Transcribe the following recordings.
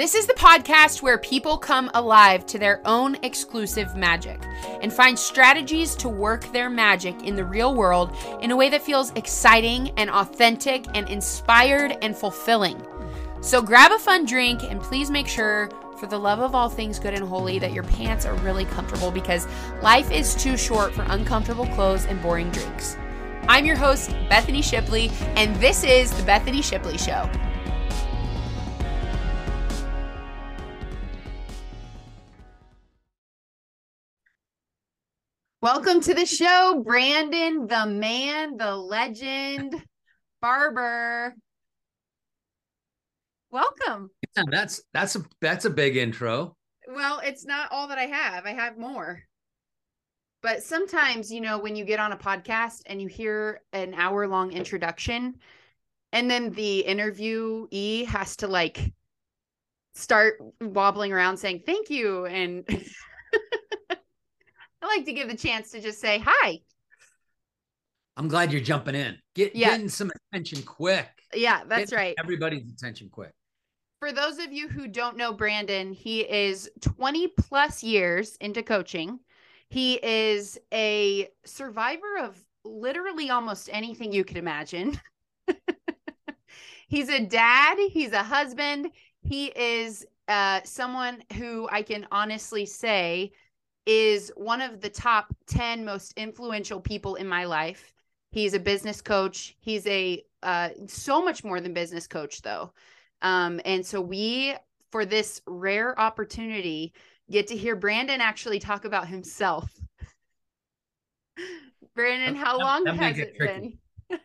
This is the podcast where people come alive to their own exclusive magic and find strategies to work their magic in the real world in a way that feels exciting and authentic and inspired and fulfilling. So grab a fun drink and please make sure, for the love of all things good and holy, that your pants are really comfortable because life is too short for uncomfortable clothes and boring drinks. I'm your host, Bethany Shipley, and this is The Bethany Shipley Show. Welcome to the show, Brandon, the man, the legend, Barber. Welcome. Yeah, that's that's a that's a big intro. Well, it's not all that I have. I have more. But sometimes, you know, when you get on a podcast and you hear an hour long introduction, and then the interviewee has to like start wobbling around saying thank you and like to give the chance to just say hi. I'm glad you're jumping in. Get Yeah. getting some attention quick. Yeah, that's Get right. Everybody's attention quick. For those of you who don't know Brandon, he is 20 plus years into coaching. He is a survivor of literally almost anything you could imagine. he's a dad, he's a husband, he is uh, someone who I can honestly say is one of the top 10 most influential people in my life. He's a business coach. He's a uh, so much more than business coach, though. Um, and so we, for this rare opportunity, get to hear Brandon actually talk about himself. Brandon, how long that has it tricky. been?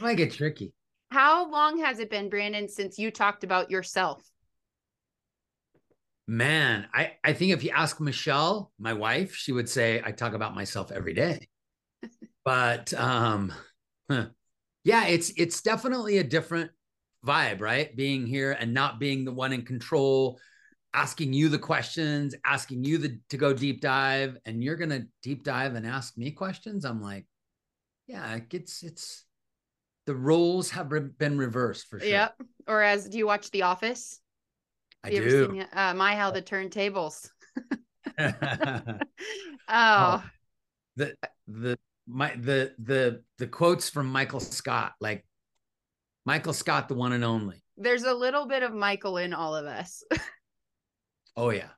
Might get tricky. How long has it been, Brandon, since you talked about yourself? Man, I, I think if you ask Michelle, my wife, she would say I talk about myself every day. but um huh. yeah, it's it's definitely a different vibe, right? Being here and not being the one in control, asking you the questions, asking you the, to go deep dive, and you're gonna deep dive and ask me questions. I'm like, yeah, it's it's the roles have re- been reversed for sure. Yep. Or as do you watch The Office? I you ever do. seen uh, My How the Turntables? the Oh, the the my the the the quotes from Michael Scott, like Michael Scott, the one and only. there's a little bit of Michael in all of us. Oh yeah,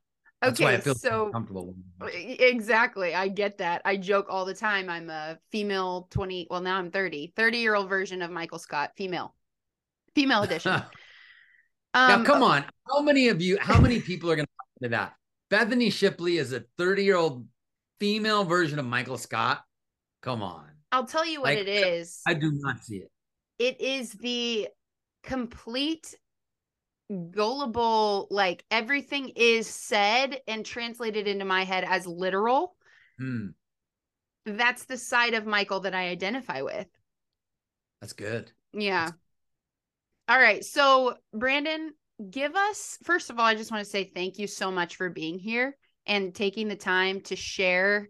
that's okay, feel so comfortable. Exactly. I get that. I joke all the time. I'm a female 20, well, now I'm 30, 30 year old version of Michael Scott, female, female edition. Now Um, come on, how many of you? How many people are going to to that? Bethany Shipley is a thirty-year-old female version of Michael Scott. Come on, I'll tell you what Like, it is. I do not see it. it is the complete gullible, like everything is said and translated into my head as literal. Hmm, That's the side of Michael that I identify with. that's good. Yeah. All right. So, Brandon, give us, first of all, I just want to say thank you so much for being here and taking the time to share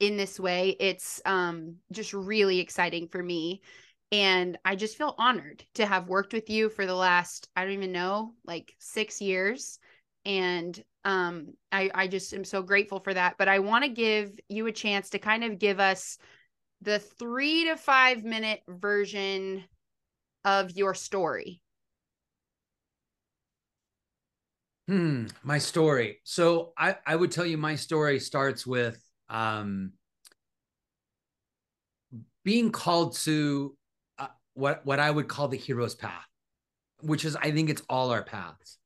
in this way. It's um just really exciting for me. And I just feel honored to have worked with you for the last, I don't even know, like six years. And um I, I just am so grateful for that. But I want to give you a chance to kind of give us the three to five minute version of your story. Hmm, my story. So I I would tell you my story starts with um being called to uh, what what I would call the hero's path, which is I think it's all our paths.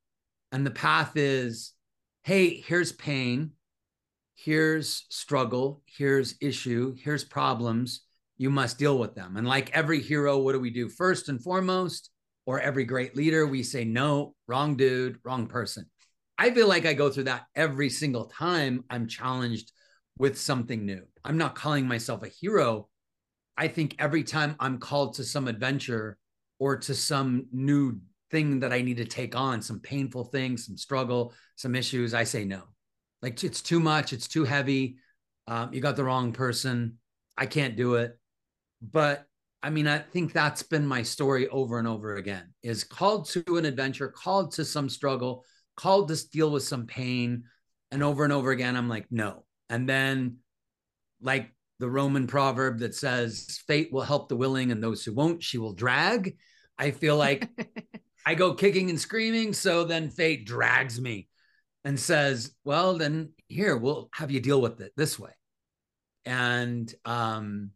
And the path is hey, here's pain, here's struggle, here's issue, here's problems. You must deal with them. And like every hero, what do we do first and foremost? Or every great leader, we say, no, wrong dude, wrong person. I feel like I go through that every single time I'm challenged with something new. I'm not calling myself a hero. I think every time I'm called to some adventure or to some new thing that I need to take on, some painful things, some struggle, some issues, I say no. Like it's too much, it's too heavy. Um, you got the wrong person. I can't do it. But I mean, I think that's been my story over and over again is called to an adventure, called to some struggle, called to deal with some pain. And over and over again, I'm like, no. And then, like the Roman proverb that says, fate will help the willing and those who won't, she will drag. I feel like I go kicking and screaming. So then fate drags me and says, well, then here, we'll have you deal with it this way. And um,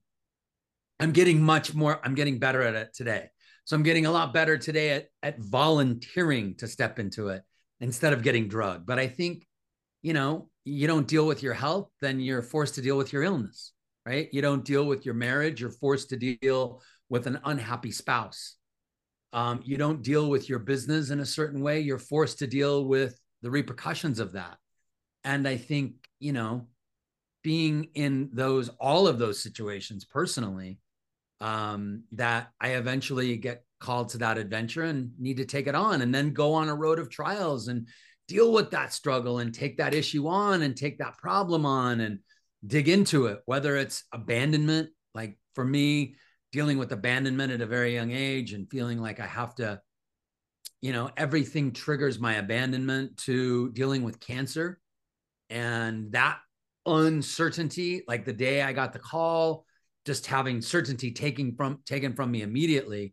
I'm getting much more, I'm getting better at it today. So I'm getting a lot better today at, at volunteering to step into it instead of getting drugged. But I think, you know, you don't deal with your health, then you're forced to deal with your illness, right? You don't deal with your marriage, you're forced to deal with an unhappy spouse. Um, you don't deal with your business in a certain way, you're forced to deal with the repercussions of that. And I think, you know, being in those, all of those situations personally, um, that I eventually get called to that adventure and need to take it on and then go on a road of trials and deal with that struggle and take that issue on and take that problem on and dig into it, whether it's abandonment, like for me, dealing with abandonment at a very young age and feeling like I have to, you know, everything triggers my abandonment to dealing with cancer. And that uncertainty, like the day I got the call, just having certainty taken from taken from me immediately.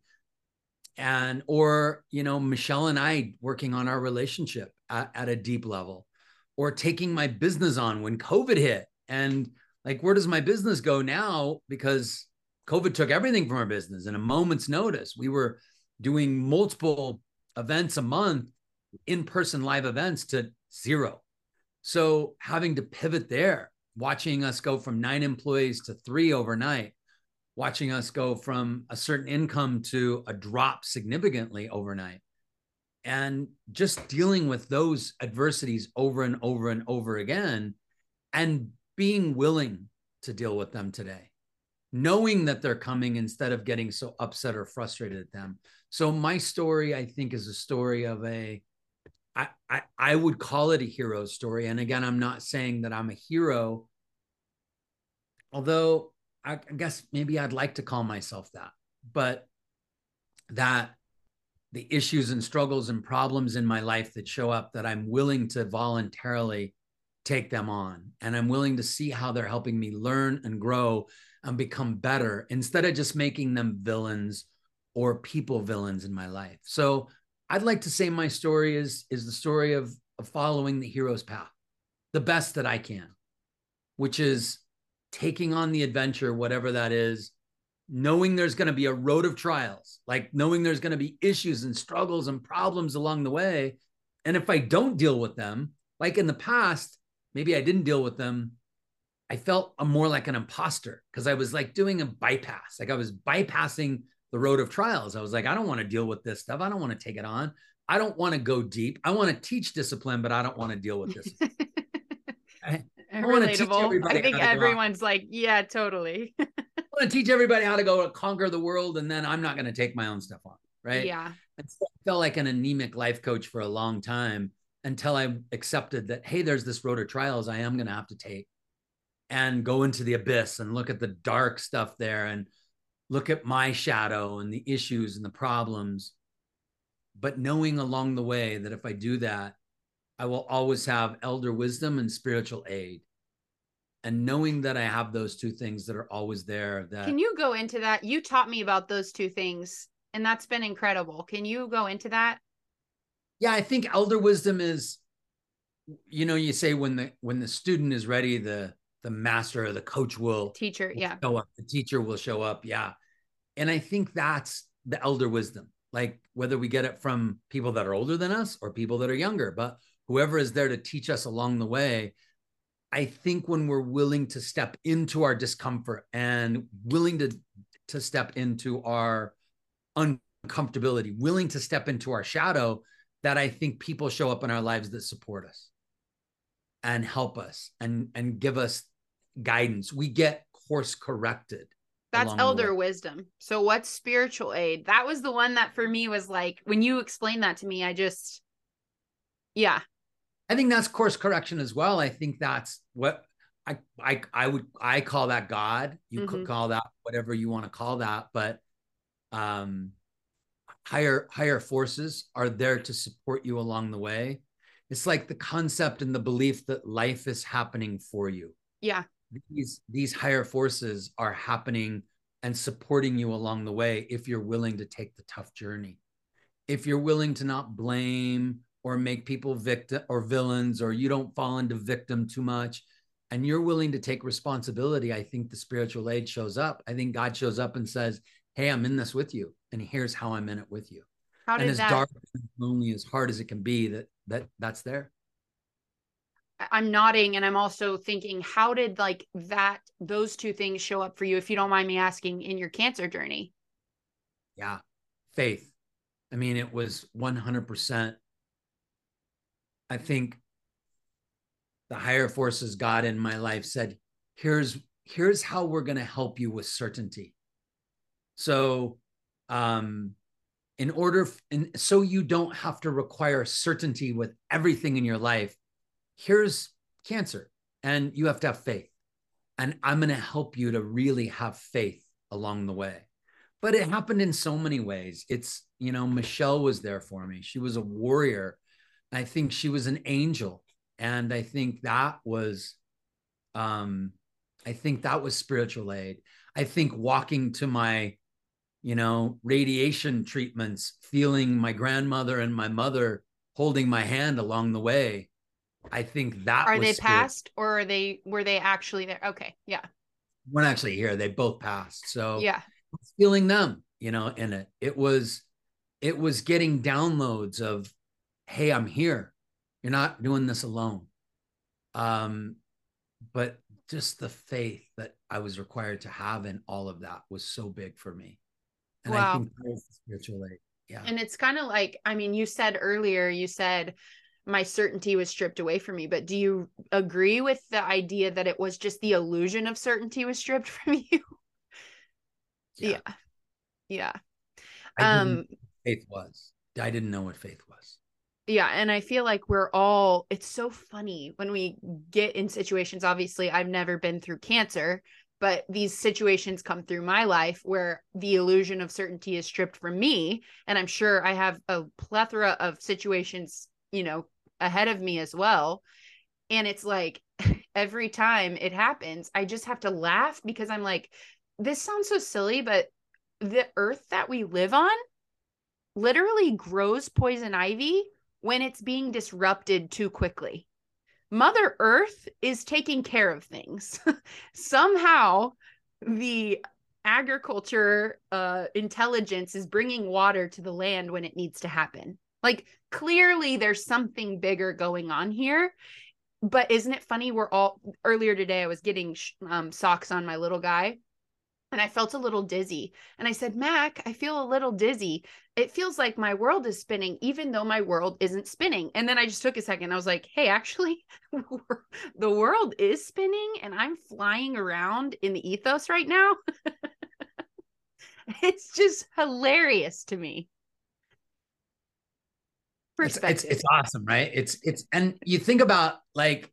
And or you know michelle and i working on our relationship at, at, a deep level or taking my business on when covid hit. And like where does my business go now? Because covid took everything from our business in a moment's notice. We were doing multiple events a month in-person live events to zero. So having to pivot there watching us go from nine employees to three overnight, watching us go from a certain income to a drop significantly overnight. And just dealing with those adversities over and over and over again, and being willing to deal with them today, knowing that they're coming instead of getting so upset or frustrated at them. So, my story, I think, is a story of a I, I, would call it a hero story. And again, I'm not saying that I'm a hero, although I, I guess maybe I'd like to call myself that, but that the issues and struggles and problems in my life that show up that I'm willing to voluntarily take them on and I'm willing to see how they're helping me learn and grow and become better instead of just making them villains or people villains in my life. So I'd like to say my story is is the story of, of following the hero's path, the best that I can, which is taking on the adventure, whatever that is, knowing there's going to be a road of trials, like knowing there's going to be issues and struggles and problems along the way. And if I don't deal with them, like in the past, maybe I didn't deal with them. I felt more like an imposter because I was like doing a bypass, like I was bypassing the road of trials. I was like, I don't want to deal with this stuff. I don't want to take it on. I don't want to go deep. I want to teach discipline, but I don't want to deal with this. I, I Relatable. I think everyone's like, yeah, totally. I want to teach everybody how to go conquer the world, and then I'm not going to take my own stuff on. Right. Yeah. So I felt like an anemic life coach for a long time until I accepted that, hey, there's this road of trials I am going to have to take and go into the abyss and look at the dark stuff there and look at my shadow and the issues and the problems, but knowing along the way that if I do that, I will always have elder wisdom and spiritual aid. And knowing that I have those two things that are always there. That can you go into that? You taught me about those two things, and that's been incredible. Can you go into that? Yeah, I think elder wisdom is, you know, you say when the when the student is ready, the the master or the coach will teacher will yeah show up the teacher will show up yeah and i think that's the elder wisdom like whether we get it from people that are older than us or people that are younger but whoever is there to teach us along the way i think when we're willing to step into our discomfort and willing to to step into our uncomfortability willing to step into our shadow that i think people show up in our lives that support us and help us and and give us guidance. We get course corrected. That's elder wisdom. So what's spiritual aid? That was the one that for me was like when you explained that to me, I just yeah. I think that's course correction as well. I think that's what I I I would I call that God. You mm-hmm. could call that whatever you want to call that, but um higher higher forces are there to support you along the way it's like the concept and the belief that life is happening for you yeah these these higher forces are happening and supporting you along the way if you're willing to take the tough journey. If you're willing to not blame or make people victim or villains or you don't fall into victim too much and you're willing to take responsibility i think the spiritual aid shows up. I think god shows up and says hey i'm in this with you and here's how i'm in it with you. How and as that dark and lonely as hard as it can be that that that's there I'm nodding and I'm also thinking, how did like that, those two things show up for you, if you don't mind me asking, in your cancer journey? yeah. Faith. I mean it was 100% i think the higher forces god in my life said here's here's how we're going to help you with certainty. So um in order and so you don't have to require certainty with everything in your life here's cancer and you have to have faith. And i'm going to help you to really have faith along the way. But it happened in so many ways. It's you know michelle was there for me. She was a warrior. I think she was an angel. And i think that was um i think that was spiritual aid. I think walking to my you know radiation treatments feeling my grandmother and my mother holding my hand along the way i think that Are they past or are they, were they actually there? Okay. Yeah. not actually here they both passed so Yeah. feeling them you know in it it was it was getting downloads of hey i'm here you're not doing this alone um but just the faith that i was required to have in all of that was so big for me and i Wow. think that spiritual aid yeah And it's kind of like, I mean, you said earlier, you said my certainty was stripped away from me, but do you agree with the idea that it was just the illusion of certainty was stripped from you? Yeah. Yeah. Didn't Um, faith was i didn't know what faith was yeah and i feel like we're all it's so funny when we get in situations obviously i've never been through cancer but these situations come through my life where the illusion of certainty is stripped from me and i'm sure i have a plethora of situations you know ahead of me as well and it's like every time it happens i just have to laugh because i'm like this sounds so silly but the earth that we live on literally grows poison ivy when it's being disrupted too quickly. Mother Earth is taking care of things. Somehow, the agriculture uh, intelligence is bringing water to the land when it needs to happen. Like, clearly, there's something bigger going on here. But isn't it funny? We're all earlier today, I was getting um, socks on my little guy and I felt a little dizzy. And I said, Mac, I feel a little dizzy. It feels like my world is spinning, even though my world isn't spinning. And then I just took a second. I was like, hey, actually, the world is spinning and I'm flying around in the ethos right now. it's just hilarious to me. It's, it's it's awesome right? It's it's and you think about like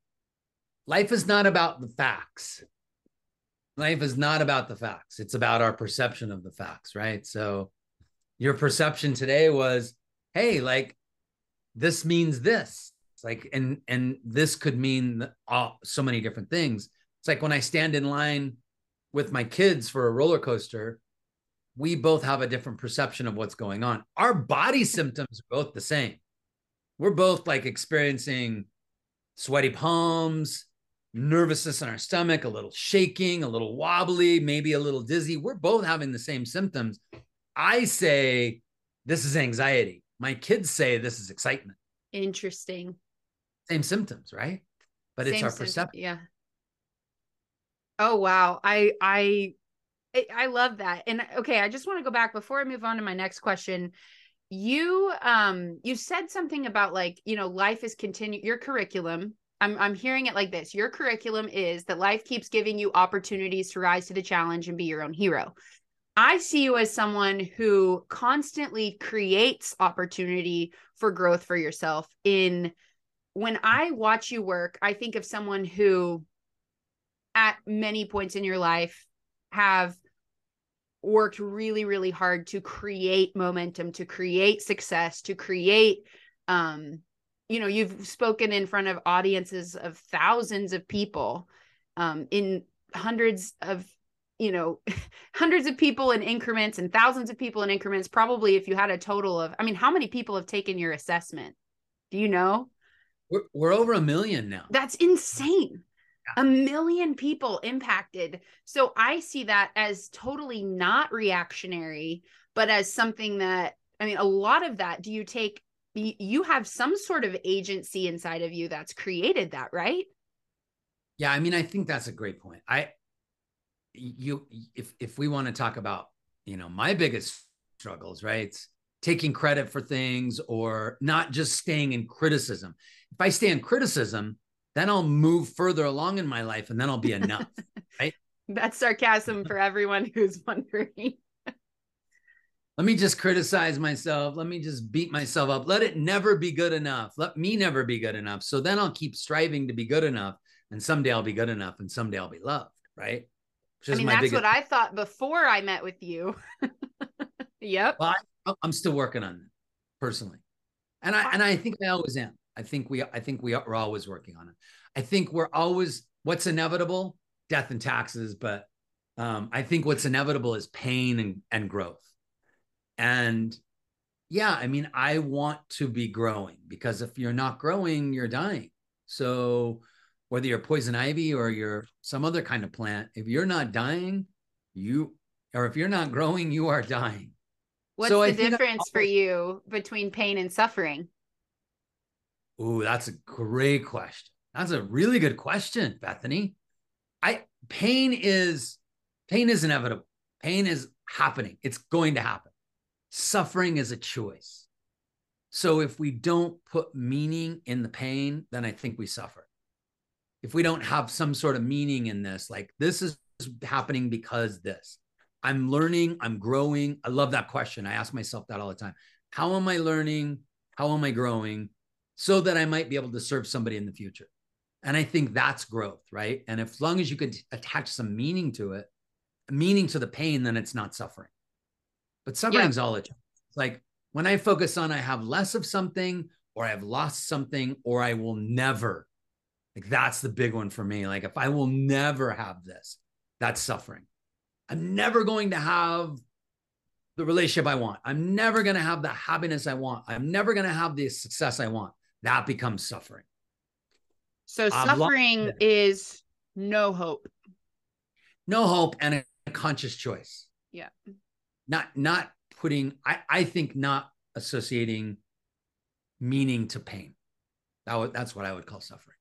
life is not about the facts. Life is not about the facts. It's about our perception of the facts right? So your perception today was hey like this means this. It's like and and this could mean all, so many different things. It's like when i stand in line with my kids for a roller coaster we both have a different perception of what's going on. Our body symptoms are both the same we're both like experiencing sweaty palms nervousness in our stomach, a little shaking, a little wobbly, maybe a little dizzy. We're both having the same symptoms. I say this is anxiety. My kids say this is excitement. Interesting. Same symptoms, right? But it's our perception. Yeah. Oh wow. I I I- I love that. And okay, I just want to go back before I move on to my next question. You um you said something about like, you know, life is continue your curriculum. I'm I'm hearing it like this. Your curriculum is that life keeps giving you opportunities to rise to the challenge and be your own hero. I see you as someone who constantly creates opportunity for growth for yourself in when I watch you work, I think of someone who at many points in your life have worked really really hard to create momentum to create success to create um you know you've spoken in front of audiences of thousands of people um in hundreds of you know hundreds of people in increments and thousands of people in increments probably if you had a total of i mean how many people have taken your assessment? Do you know? We're, we're over a million now. That's insane a million people impacted. So I see that as totally not reactionary, but as something that, I mean, a lot of that, do you take, you have some sort of agency inside of you that's created that, right? Yeah. I mean, I think that's a great point. I, you, if, if we want to talk about, you know, my biggest struggles, right? Taking credit for things or not just staying in criticism. If I stay in criticism, then I'll move further along in my life and then I'll be enough. right. That's sarcasm for everyone who's wondering. Let me just criticize myself. Let me just beat myself up. Let it never be good enough. Let me never be good enough. So then I'll keep striving to be good enough. And someday I'll be good enough and someday I'll be loved. Right. I mean, that's biggest... what I thought before I met with you. yep. Well, I, I'm still working on that personally. And I, and I think I always am. I think we I think we are, we're always working on it. I think we're always what's inevitable, death and taxes, but um, I think what's inevitable is pain and, and growth. And yeah, I mean, I want to be growing because if you're not growing, you're dying. So whether you're poison ivy or you're some other kind of plant, if you're not dying, you or if you're not growing, you are dying. What's so the difference for you between pain and suffering? Ooh, that's a great question. That's a really good question, Bethany. I pain is pain is inevitable. Pain is happening. It's going to happen. Suffering is a choice. So if we don't put meaning in the pain, then I think we suffer. If we don't have some sort of meaning in this, like this is happening because this. I'm learning, I'm growing. I love that question. I ask myself that all the time. How am I learning? How am I growing? So that I might be able to serve somebody in the future. And I think that's growth, right? And if, as long as you could attach some meaning to it, meaning to the pain, then it's not suffering. But suffering's yeah. all. It's like when I focus on I have less of something, or I have lost something, or I will never. Like that's the big one for me. Like if I will never have this, that's suffering. I'm never going to have the relationship I want. I'm never going to have the happiness I want. I'm never going to have the success I want that becomes suffering. So suffering is no hope. No hope and a, a conscious choice. Yeah. Not not putting I I think not associating meaning to pain. That would, that's what I would call suffering.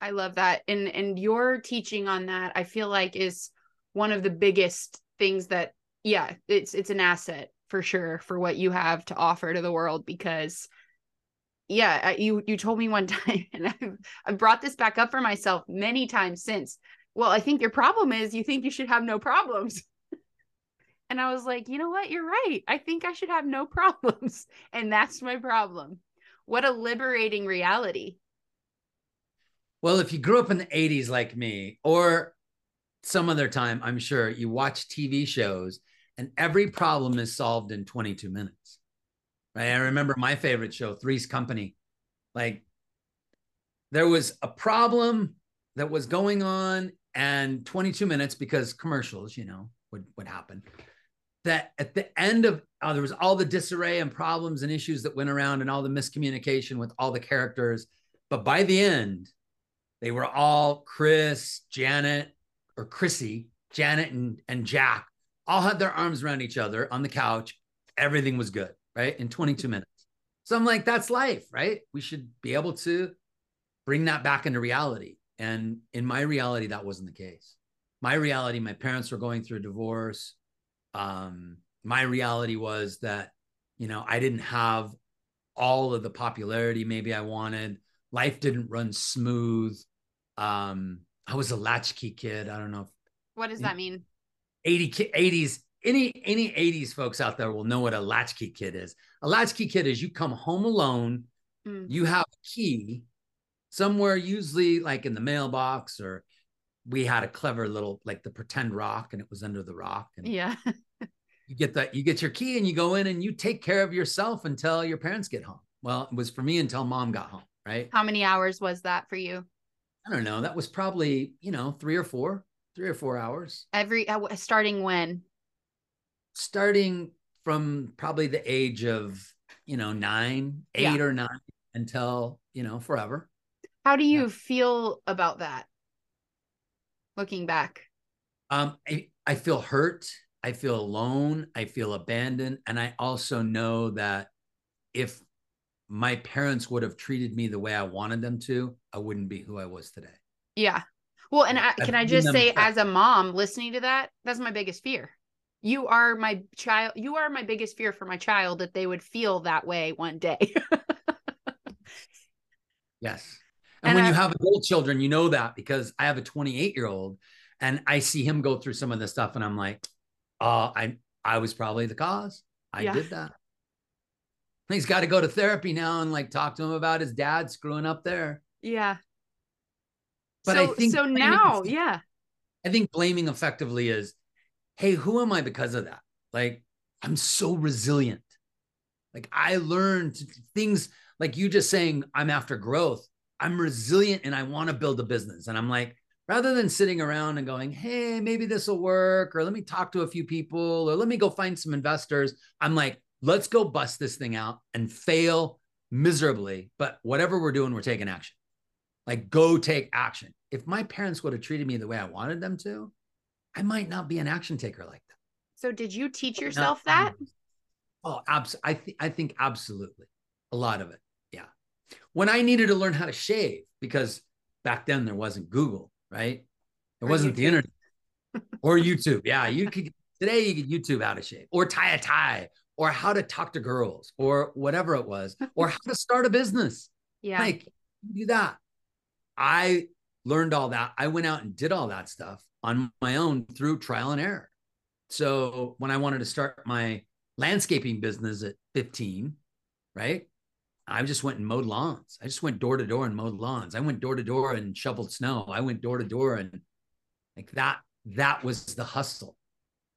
I love that. And and your teaching on that I feel like is one of the biggest things that yeah, it's it's an asset for sure for what you have to offer to the world because yeah you you told me one time and I've, I've brought this back up for myself many times since. Well i think your problem is you think you should have no problems. And i was like you know what? You're right. I think i should have no problems. And that's my problem. What a liberating reality. Well if you grew up in the 80s like me or some other time i'm sure you watch tv shows and every problem is solved in 22 minutes. I remember my favorite show, Three's Company. Like there was a problem that was going on and 22 minutes because commercials, you know, would, would happen. That at the end of oh, there was all the disarray and problems and issues that went around and all the miscommunication with all the characters. But by the end, they were all Chris, Janet, or Chrissy, Janet and, and Jack all had their arms around each other on the couch. Everything was good right? In 22 minutes. So I'm like, that's life, right? We should be able to bring that back into reality. And in my reality, that wasn't the case. My reality, my parents were going through a divorce. Um, my reality was that, you know, I didn't have all of the popularity maybe I wanted. Life didn't run smooth. Um, I was a latchkey kid. I don't know. If, what does that mean? 80 80s any any 80s folks out there will know what a latchkey kid is. A latchkey kid is you come home alone, mm. you have a key somewhere, usually like in the mailbox, or we had a clever little like the pretend rock and it was under the rock. And yeah. you get that you get your key and you go in and you take care of yourself until your parents get home. Well, it was for me until mom got home, right? How many hours was that for you? I don't know. That was probably, you know, three or four, three or four hours. Every uh, starting when? Starting from probably the age of, you know, nine, eight yeah. or nine until, you know, forever. How do you yeah. feel about that? Looking back. Um, I, I feel hurt. I feel alone. I feel abandoned. And I also know that if my parents would have treated me the way I wanted them to, I wouldn't be who I was today. Yeah. Well, and I, can I just say, as a mom listening to that, that's my biggest fear. You are my child. You are my biggest fear for my child that they would feel that way one day. yes. And, and when I, you have adult children, you know that because I have a 28 year old and I see him go through some of this stuff and I'm like, oh, I, I was probably the cause. I yeah. did that. He's got to go to therapy now and like talk to him about his dad screwing up there. Yeah. But so, I think so now, yeah. I think blaming effectively is, hey, who am I because of that? Like, I'm so resilient. Like, I learned things like you just saying, I'm after growth. I'm resilient and I want to build a business. And I'm like, rather than sitting around and going, hey, maybe this will work, or let me talk to a few people, or let me go find some investors, I'm like, let's go bust this thing out and fail miserably. But whatever we're doing, we're taking action. Like, go take action. If my parents would have treated me the way I wanted them to, I might not be an action taker like that. So, did you teach yourself that? Oh, abs- I, th- I think absolutely. A lot of it. Yeah. When I needed to learn how to shave, because back then there wasn't Google, right? It or wasn't YouTube. the internet or YouTube. Yeah. You could, today you could YouTube how to shave or tie a tie or how to talk to girls or whatever it was or how to start a business. Yeah. Like do that. I learned all that. I went out and did all that stuff on my own through trial and error. So when I wanted to start my landscaping business at 15, right? I just went and mowed lawns. I just went door to door and mowed lawns. I went door to door and shoveled snow. I went door to door and like that, that was the hustle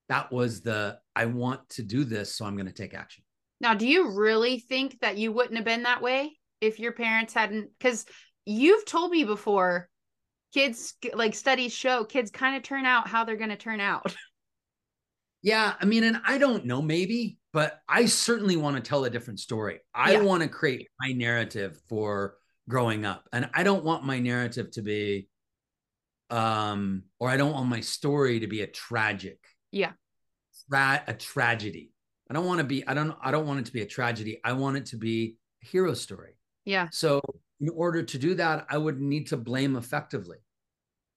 that was the I want to do this, so I'm going to take action. Now, do you really think that you wouldn't have been that way if your parents hadn't? Because you've told me before, kids like studies show kids kind of turn out how they're going to turn out. Yeah, I mean, and I don't know, maybe, but I certainly want to tell a different story. I yeah. want to create my narrative for growing up, and I don't want my narrative to be, um, or I don't want my story to be a tragic yeah. Tra- a tragedy. I don't want to be, I don't, I don't want it to be a tragedy. I want it to be a hero story. Yeah. So in order to do that, I would need to blame effectively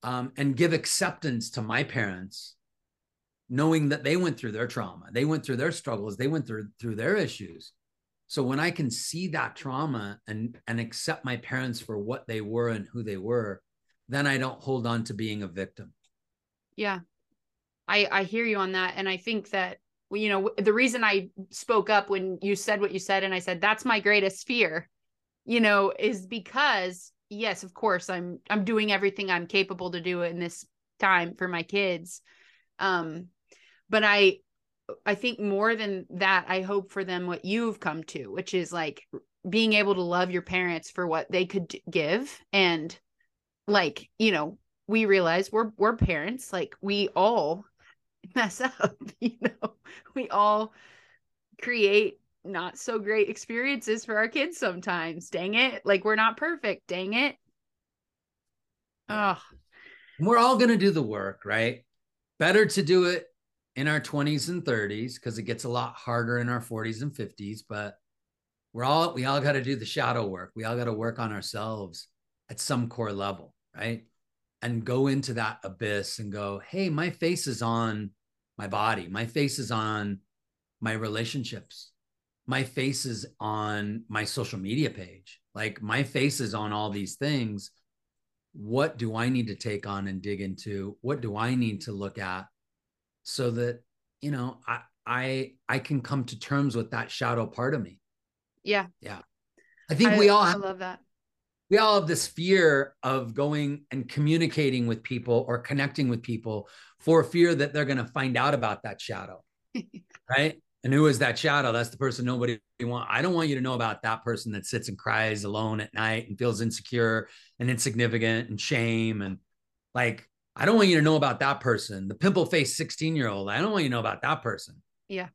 um, and give acceptance to my parents, knowing that they went through their trauma, they went through their struggles, they went through through their issues. So when I can see that trauma and and accept my parents for what they were and who they were, then I don't hold on to being a victim. Yeah. I I hear you on that, and I think that you know the reason I spoke up when you said what you said, and I said that's my greatest fear, you know, is because yes, of course, I'm I'm doing everything I'm capable to do in this time for my kids, um, but I I think more than that, I hope for them what you've come to, which is like being able to love your parents for what they could give. And like you know we realize we're we're parents like we all mess up you know? We all create not so great experiences for our kids sometimes. Dang it. Like we're not perfect. Dang it. Oh we're all going to do the work right? Better to do it in our 20s and 30s because it gets a lot harder in our 40s and 50s but we're all we all got to do the shadow work. We all got to work on ourselves at some core level right? And go into that abyss and go, hey, my face is on my body, my face is on my relationships, my face is on my social media page, like my face is on all these things. What do I need to take on and dig into? What do I need to look at so that, you know, I, I I can come to terms with that shadow part of me. Yeah. Yeah. I think I, we all have, I love that we all have this fear of going and communicating with people or connecting with people for fear that they're going to find out about that shadow right? And who is that shadow? That's the person nobody want. I don't want you to know about that person that sits and cries alone at night and feels insecure and insignificant and shame. And like, I don't want you to know about that person, the pimple faced 16 year old. I don't want you to know about that person. Yeah.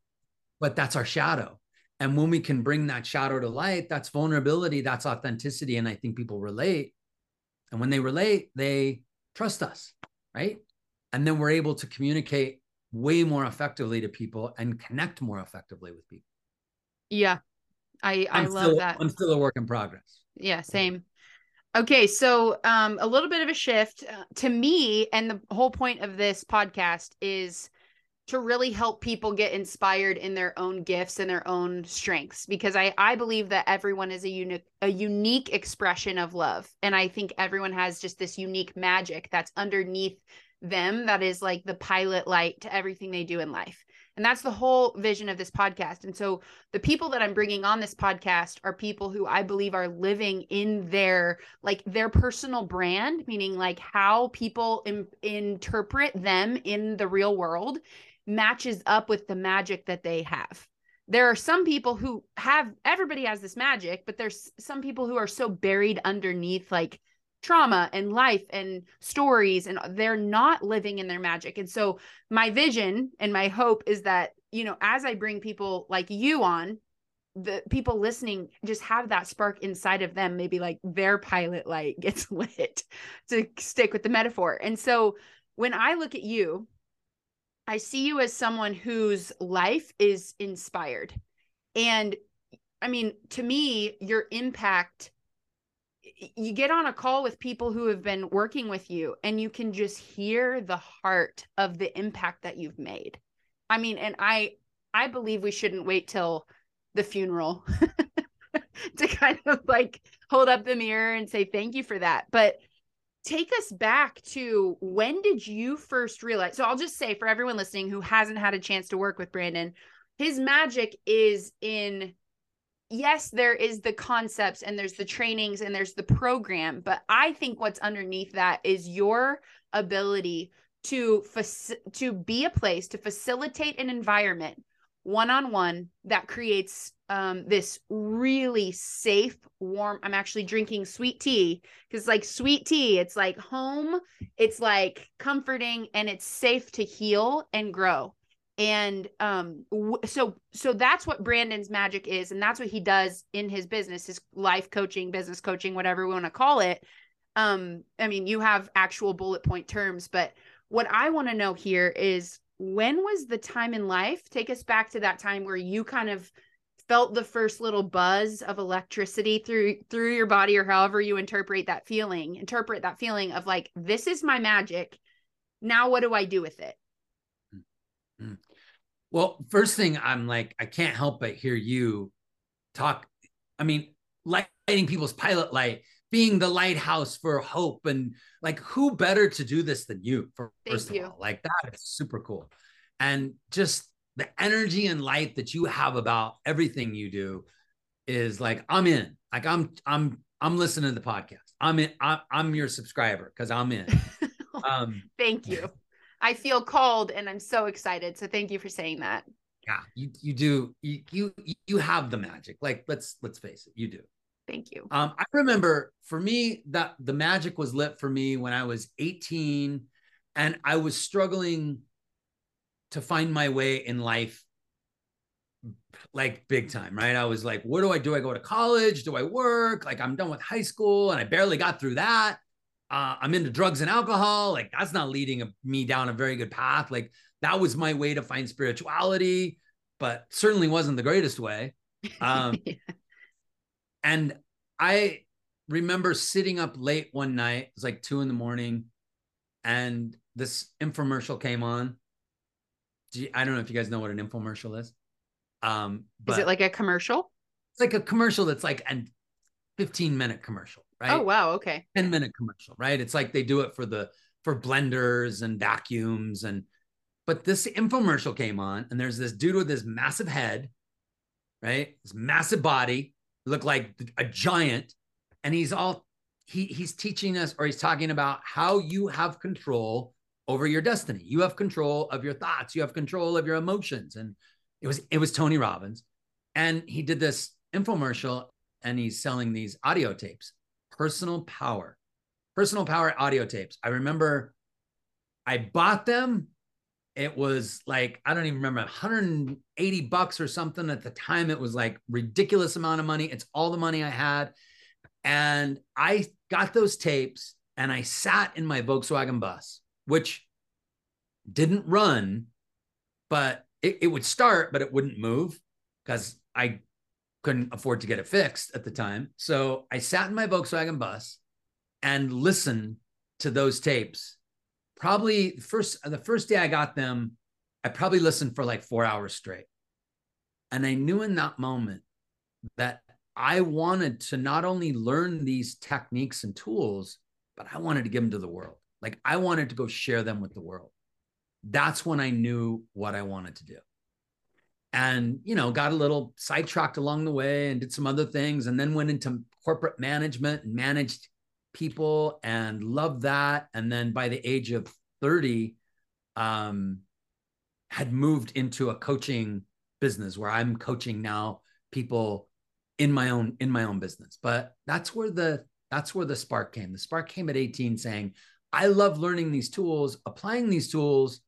But that's our shadow. And when we can bring that shadow to light, that's vulnerability, that's authenticity. And I think people relate. And when they relate, they trust us, right? And then we're able to communicate way more effectively to people and connect more effectively with people. Yeah. I I I'm love still, that. I'm still a work in progress. Yeah, same. Okay, so um a little bit of a shift uh, to me and the whole point of this podcast is to really help people get inspired in their own gifts and their own strengths because I I believe that everyone is a unique a unique expression of love and I think everyone has just this unique magic that's underneath them that is like the pilot light to everything they do in life. And that's the whole vision of this podcast. And so the people that I'm bringing on this podcast are people who I believe are living in their like their personal brand, meaning like how people interpret them in the real world matches up with the magic that they have. There are some people who have everybody has this magic, but there's some people who are so buried underneath like trauma and life and stories and they're not living in their magic. And so my vision and my hope is that, you know, as I bring people like you on, the people listening just have that spark inside of them, maybe like their pilot light gets lit to stick with the metaphor. And so when I look at you, I see you as someone whose life is inspired. And I mean, to me, your impact you get on a call with people who have been working with you and you can just hear the heart of the impact that you've made. I mean, and I I believe we shouldn't wait till the funeral to kind of like hold up the mirror and say thank you for that. But take us back to when did you first realize? So I'll just say for everyone listening who hasn't had a chance to work with Brandon, his magic is in yes, there is the concepts and there's the trainings and there's the program, but I think what's underneath that is your ability to fac- to be a place to facilitate an environment one on one that creates um, this really safe, warm. I'm actually drinking sweet tea because, like, sweet tea, it's like home, it's like comforting, and it's safe to heal and grow and um w- so so that's what brandon's magic is and that's what he does in his business his life coaching business coaching whatever we want to call it um i mean you have actual bullet point terms but what i want to know here is when was the time in life take us back to that time where you kind of felt the first little buzz of electricity through through your body or however you interpret that feeling interpret that feeling of like this is my magic now what do i do with it Mm. Well, first thing I'm like, I can't help but hear you talk. I mean, lighting people's pilot light, being the lighthouse for hope, and like, who better to do this than you? For, first Thank of you. all, like that is super cool, and just the energy and light that you have about everything you do is like, I'm in. Like, I'm, I'm, I'm listening to the podcast. I'm in. I'm, I'm your subscriber because I'm in. Um, Thank you. I feel called and I'm so excited. So thank you for saying that. yeah you you do you you you have the magic. Like let's let's face it you do. Thank you. um i remember for me that the magic was lit for me when i was 18 and i was struggling to find my way in life like big time right? I was like what do i do? I go to college? Do i work? Like i'm done with high school and i barely got through that uh, i'm into drugs and alcohol like that's not leading me down a very good path like that was my way to find spirituality but certainly wasn't the greatest way um Yeah. and I remember sitting up late one night, it was like two in the morning, and this infomercial came on. I don't know if you guys know what an infomercial is. Um, but Is it like a commercial? it's like a commercial that's like a 15 minute commercial, Oh, right? Oh wow, okay. 10 minute commercial, right? It's like they do it for the for blenders and vacuums and but this infomercial came on and there's this dude with this massive head, right? This massive body, looked like a giant and he's all he he's teaching us or he's talking about how you have control over your destiny. You have control of your thoughts, you have control of your emotions and It was it was Tony Robbins, and he did this infomercial, and he's selling these audio tapes, personal power, personal power audio tapes. I remember I bought them. It was like I don't even remember 180 bucks or something at the time. It was like ridiculous amount of money. It's all the money I had, and I got those tapes and I sat in my Volkswagen bus, which didn't run, but it, it would start, but it wouldn't move because I couldn't afford to get it fixed at the time. So I sat in my Volkswagen bus and listened to those tapes. Probably first the first day I got them, I probably listened for like four hours straight. And I knew in that moment that I wanted to not only learn these techniques and tools, but I wanted to give them to the world. Like I wanted to go share them with the world. That's when I knew what I wanted to do. And, you know, got a little sidetracked along the way and did some other things and then went into corporate management and managed people and loved that. And then by the age of 30, um, had moved into a coaching business where I'm coaching now people in my own in my own business. But that's where the that's where the spark came. The spark came at 18 saying, I love learning these tools, applying these tools,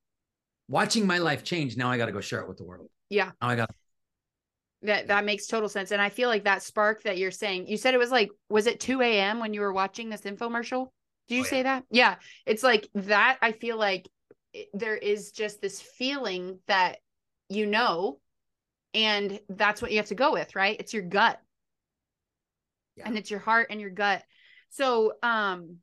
watching my life change. Now I got to go share it with the world. Yeah. Oh my god. that that makes total sense. And I feel like that spark that you're saying, you said it was like, was it 2 a.m. when you were watching this infomercial? Did you oh, yeah. say that? Yeah. It's like that. I feel like it, there is just this feeling that you know, and that's what you have to go with, right? It's your gut. Yeah. And it's your heart and your gut. So, um,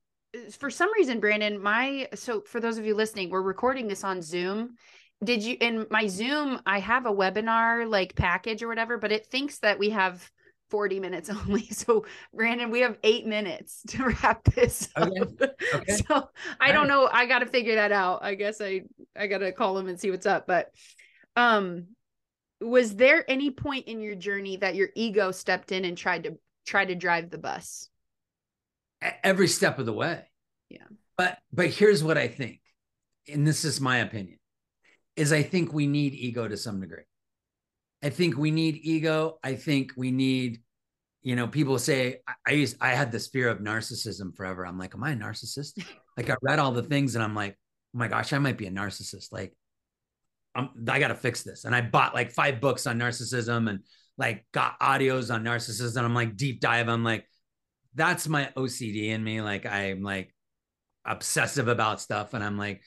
for some reason, Brandon, my so for those of you listening, we're recording this on Zoom. Did you in my Zoom? I have a webinar like package or whatever, but it thinks that we have 40 minutes only. So, Brandon, we have eight minutes to wrap this okay. up. Okay. So, I All don't right. know. I got to figure that out. I guess I I got to call him and see what's up. But, um, was there any point in your journey that your ego stepped in and tried to try to drive the bus? every step of the way. Yeah. But but here's what I think, and this is my opinion, is I think we need ego to some degree. I think we need ego. I think we need, you know, people say I, used I had this fear of narcissism forever. I'm like, am I a narcissist? like I read all the things and I'm like, oh my gosh, I might be a narcissist. Like, I'm I gotta fix this. And I bought like five books on narcissism and like got audios on narcissism. And I'm like deep dive. I'm like, that's my OCD in me. Like I'm like obsessive about stuff, and I'm like,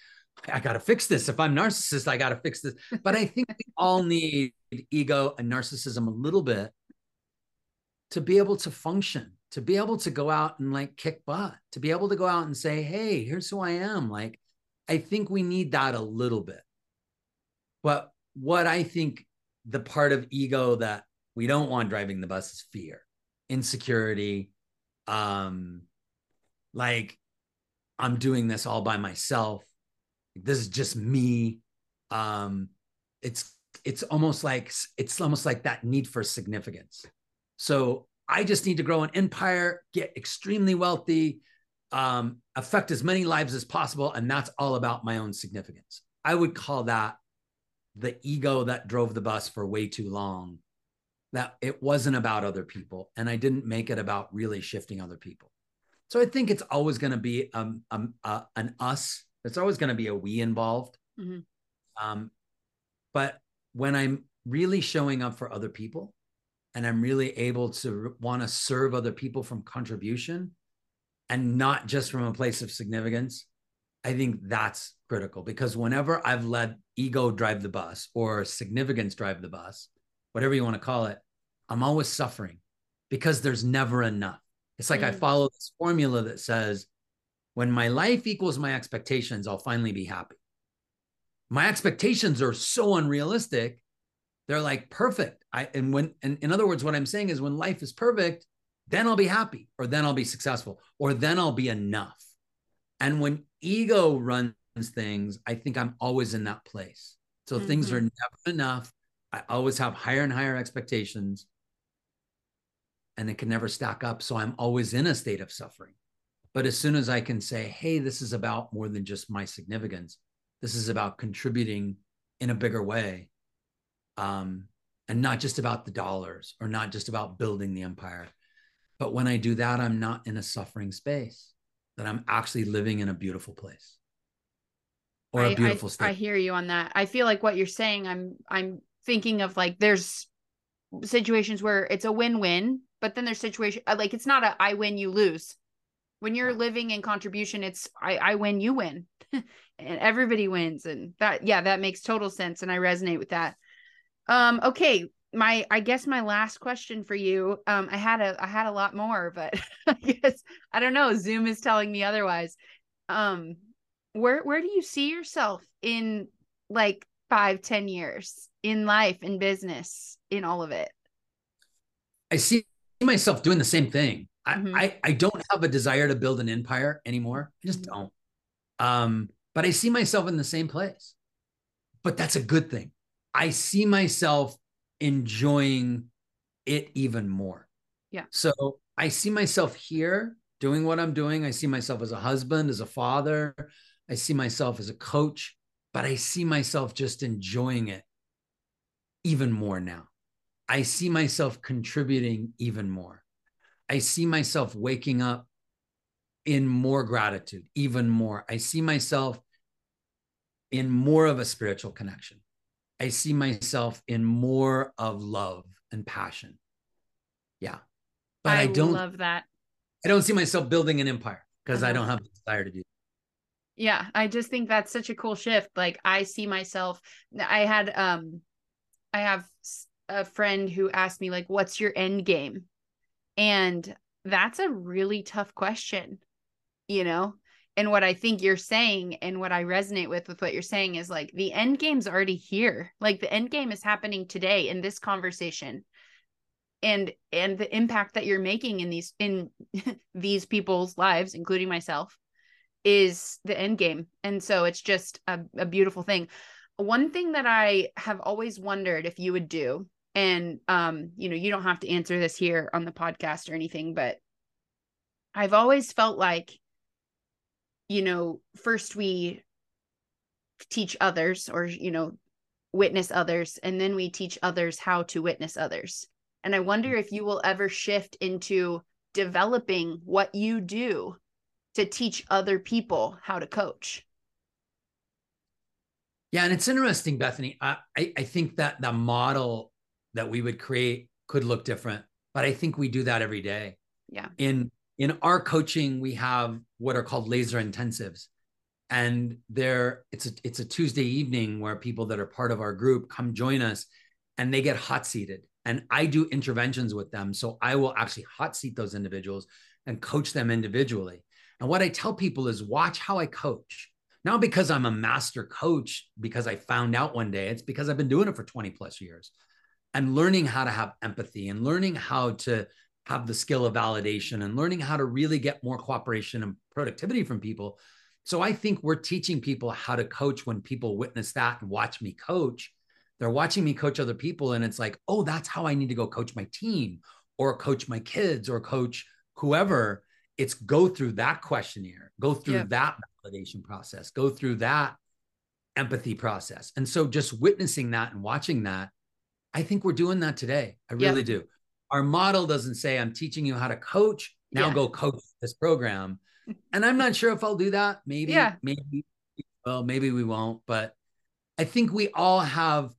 I gotta fix this. If I'm narcissist, I gotta fix this. But I think we all need ego and narcissism a little bit to be able to function, to be able to go out and like kick butt, to be able to go out and say, hey, here's who I am. Like, I think we need that a little bit. But what I think the part of ego that we don't want driving the bus is fear, insecurity, um like i'm doing this all by myself this is just me um it's it's almost like it's almost like that need for significance so i just need to grow an empire get extremely wealthy um affect as many lives as possible and that's all about my own significance i would call that the ego that drove the bus for way too long that it wasn't about other people and I didn't make it about really shifting other people. So I think it's always going to be um, um uh, an us. It's always going to be a we involved. Mm-hmm. Um, but when I'm really showing up for other people, and I'm really able to want to serve other people from contribution, and not just from a place of significance, I think that's critical because whenever I've let ego drive the bus or significance drive the bus, whatever you want to call it, I'm always suffering because there's never enough. It's like mm. I follow this formula that says, when my life equals my expectations, I'll finally be happy. My expectations are so unrealistic. They're like perfect. I and when and in other words, what I'm saying is when life is perfect, then I'll be happy, or then I'll be successful, or then I'll be enough. And when ego runs things, I think I'm always in that place. So mm-hmm. things are never enough. I always have higher and higher expectations and it can never stack up. So I'm always in a state of suffering. But as soon as I can say, hey, this is about more than just my significance, this is about contributing in a bigger way, um, and not just about the dollars or not just about building the empire. But when I do that, I'm not in a suffering space, that I'm actually living in a beautiful place or I, a beautiful I, state. I hear you on that. I feel like what you're saying, I'm I'm thinking of like there's situations where it's a win-win, but then there's situation uh, like it's not a I win, you lose. When you're living in contribution, it's I, I win, you win. and everybody wins. And that yeah, that makes total sense. And I resonate with that. Um, okay. My I guess my last question for you. Um, I had a I had a lot more, but I guess I don't know. Zoom is telling me otherwise. Um, where where do you see yourself in like five ten years in life in business in all of it i see myself doing the same thing mm-hmm. I, I don't have a desire to build an empire anymore i just mm-hmm. don't um but i see myself in the same place but that's a good thing i see myself enjoying it even more yeah so i see myself here doing what i'm doing i see myself as a husband as a father I see myself as a coach, but I see myself just enjoying it even more now. I see myself contributing even more. I see myself waking up in more gratitude, even more. I see myself in more of a spiritual connection. I see myself in more of love and passion. Yeah. But I, I don't love that. I don't see myself building an empire because uh-huh. I don't have the desire to do that. yeah i just think that's such a cool shift like i see myself i had um i have a friend who asked me like what's your end game and that's a really tough question you know and what i think you're saying and what i resonate with with what you're saying is like the end game's already here like the end game is happening today in this conversation and and the impact that you're making in these in these people's lives including myself is the end game. And so it's just a, a beautiful thing. One thing that I have always wondered if you would do, and um, you know, you don't have to answer this here on the podcast or anything, but I've always felt like, you know, first we teach others or, you know, witness others, and then we teach others how to witness others. And I wonder if you will ever shift into developing what you do to teach other people how to coach. Yeah, and it's interesting, Bethany. I, I, I think that the model that we would create could look different, but I think we do that every day. Yeah. In in our coaching, we have what are called laser intensives, and there it's a it's a Tuesday evening where people that are part of our group come join us, and they get hot seated, and I do interventions with them. So I will actually hot seat those individuals and coach them individually. And what I tell people is watch how I coach. Not because I'm a master coach, because I found out one day, it's because I've been doing it for 20 plus years and learning how to have empathy and learning how to have the skill of validation and learning how to really get more cooperation and productivity from people. So I think we're teaching people how to coach when people witness that and watch me coach. They're watching me coach other people, and it's like, oh, that's how I need to go coach my team or coach my kids or coach whoever it's go through that questionnaire, go through yeah. that validation process, go through that empathy process. And so just witnessing that and watching that, I think we're doing that today. I really do. Our model doesn't say, I'm teaching you how to coach. Now yeah. go coach this program. And I'm not sure if I'll do that. Maybe, yeah. maybe, well, maybe we won't. But I think we all have,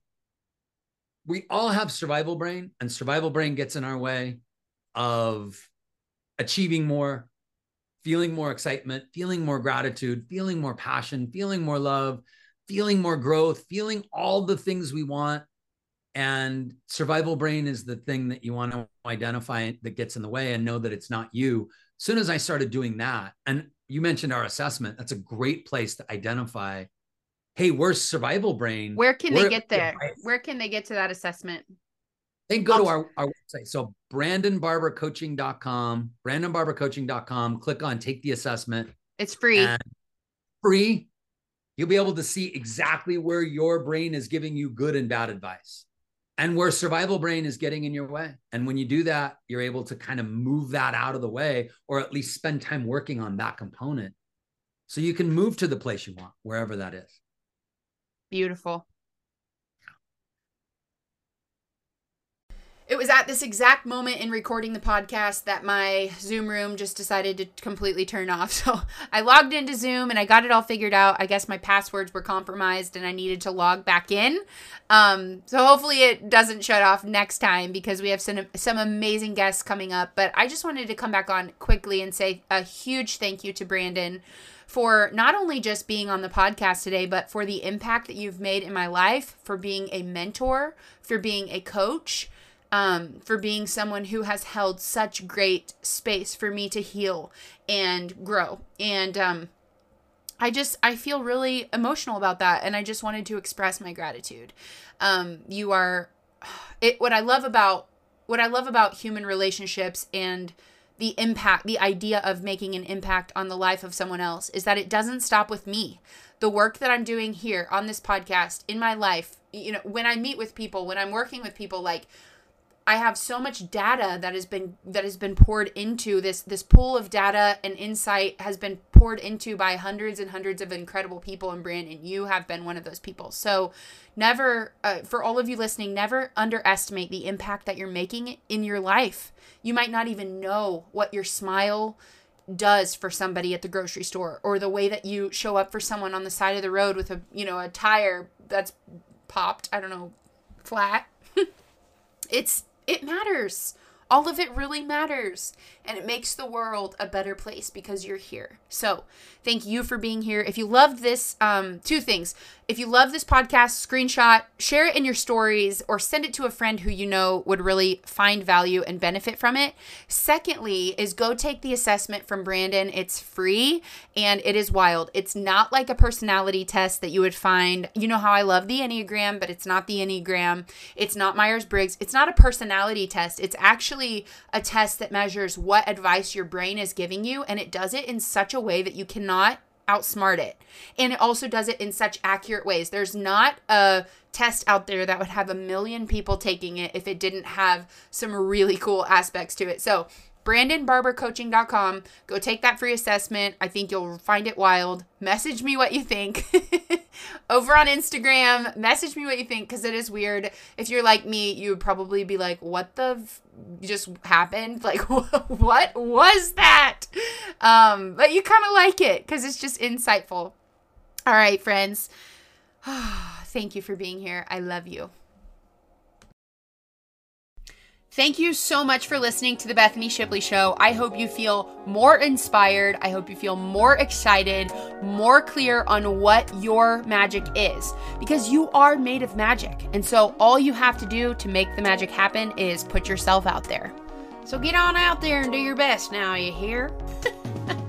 we all have survival brain, and survival brain gets in our way of achieving more, feeling more excitement, feeling more gratitude, feeling more passion, feeling more love, feeling more growth, feeling all the things we want. And survival brain is the thing that you want to identify that gets in the way and know that it's not you. As soon as I started doing that, and you mentioned our assessment, that's a great place to identify hey, where's survival brain? Where can they get there? Where can they get to that assessment? They can go to our, our website. So brandonbarbercoaching.com, brandonbarbercoaching.com, click on take the assessment. It's free. free. You'll be able to see exactly where your brain is giving you good and bad advice and where survival brain is getting in your way. And when you do that, you're able to kind of move that out of the way or at least spend time working on that component so you can move to the place you want, wherever that is. Beautiful. It was at this exact moment in recording the podcast that my Zoom room just decided to completely turn off. So I logged into Zoom and I got it all figured out. I guess my passwords were compromised and I needed to log back in. Um, so hopefully it doesn't shut off next time because we have some some amazing guests coming up. But I just wanted to come back on quickly and say a huge thank you to Brandon for not only just being on the podcast today, but for the impact that you've made in my life, for being a mentor, for being a coach um, for being someone who has held such great space for me to heal and grow. And um, I just I feel really emotional about that, and I just wanted to express my gratitude. Um, you are it. What I love about what I love about human relationships and the impact, the idea of making an impact on the life of someone else is that it doesn't stop with me. The work that I'm doing here on this podcast in my life, you know, when I meet with people, when I'm working with people, like I have so much data that has been that has been poured into this this pool of data and insight has been poured into by hundreds and hundreds of incredible people and Brandon you have been one of those people. So never uh, for all of you listening never underestimate the impact that you're making in your life. You might not even know what your smile does for somebody at the grocery store or the way that you show up for someone on the side of the road with a you know a tire that's popped, I don't know, flat. it's it matters. All of it really matters. And it makes the world a better place because you're here. So, thank you for being here. If you loved this, um, two things. If you love this podcast, screenshot, share it in your stories, or send it to a friend who you know would really find value and benefit from it. Secondly, is go take the assessment from Brandon. It's free and it is wild. It's not like a personality test that you would find. You know how I love the Enneagram, but it's not the Enneagram. It's not Myers Briggs. It's not a personality test. It's actually a test that measures what advice your brain is giving you, and it does it in such a way that you cannot outsmart it. And it also does it in such accurate ways. There's not a test out there that would have a million people taking it if it didn't have some really cool aspects to it. So, BrandonBarberCoaching.com. Go take that free assessment. I think you'll find it wild. Message me what you think. Over on Instagram, message me what you think because it is weird. If you're like me, you would probably be like, what the f- just happened? Like, what was that? Um, but you kind of like it because it's just insightful. All right, friends. Thank you for being here. I love you. Thank you so much for listening to the Bethany Shipley Show. I hope you feel more inspired. I hope you feel more excited, more clear on what your magic is because you are made of magic. And so all you have to do to make the magic happen is put yourself out there. So get on out there and do your best now, you hear?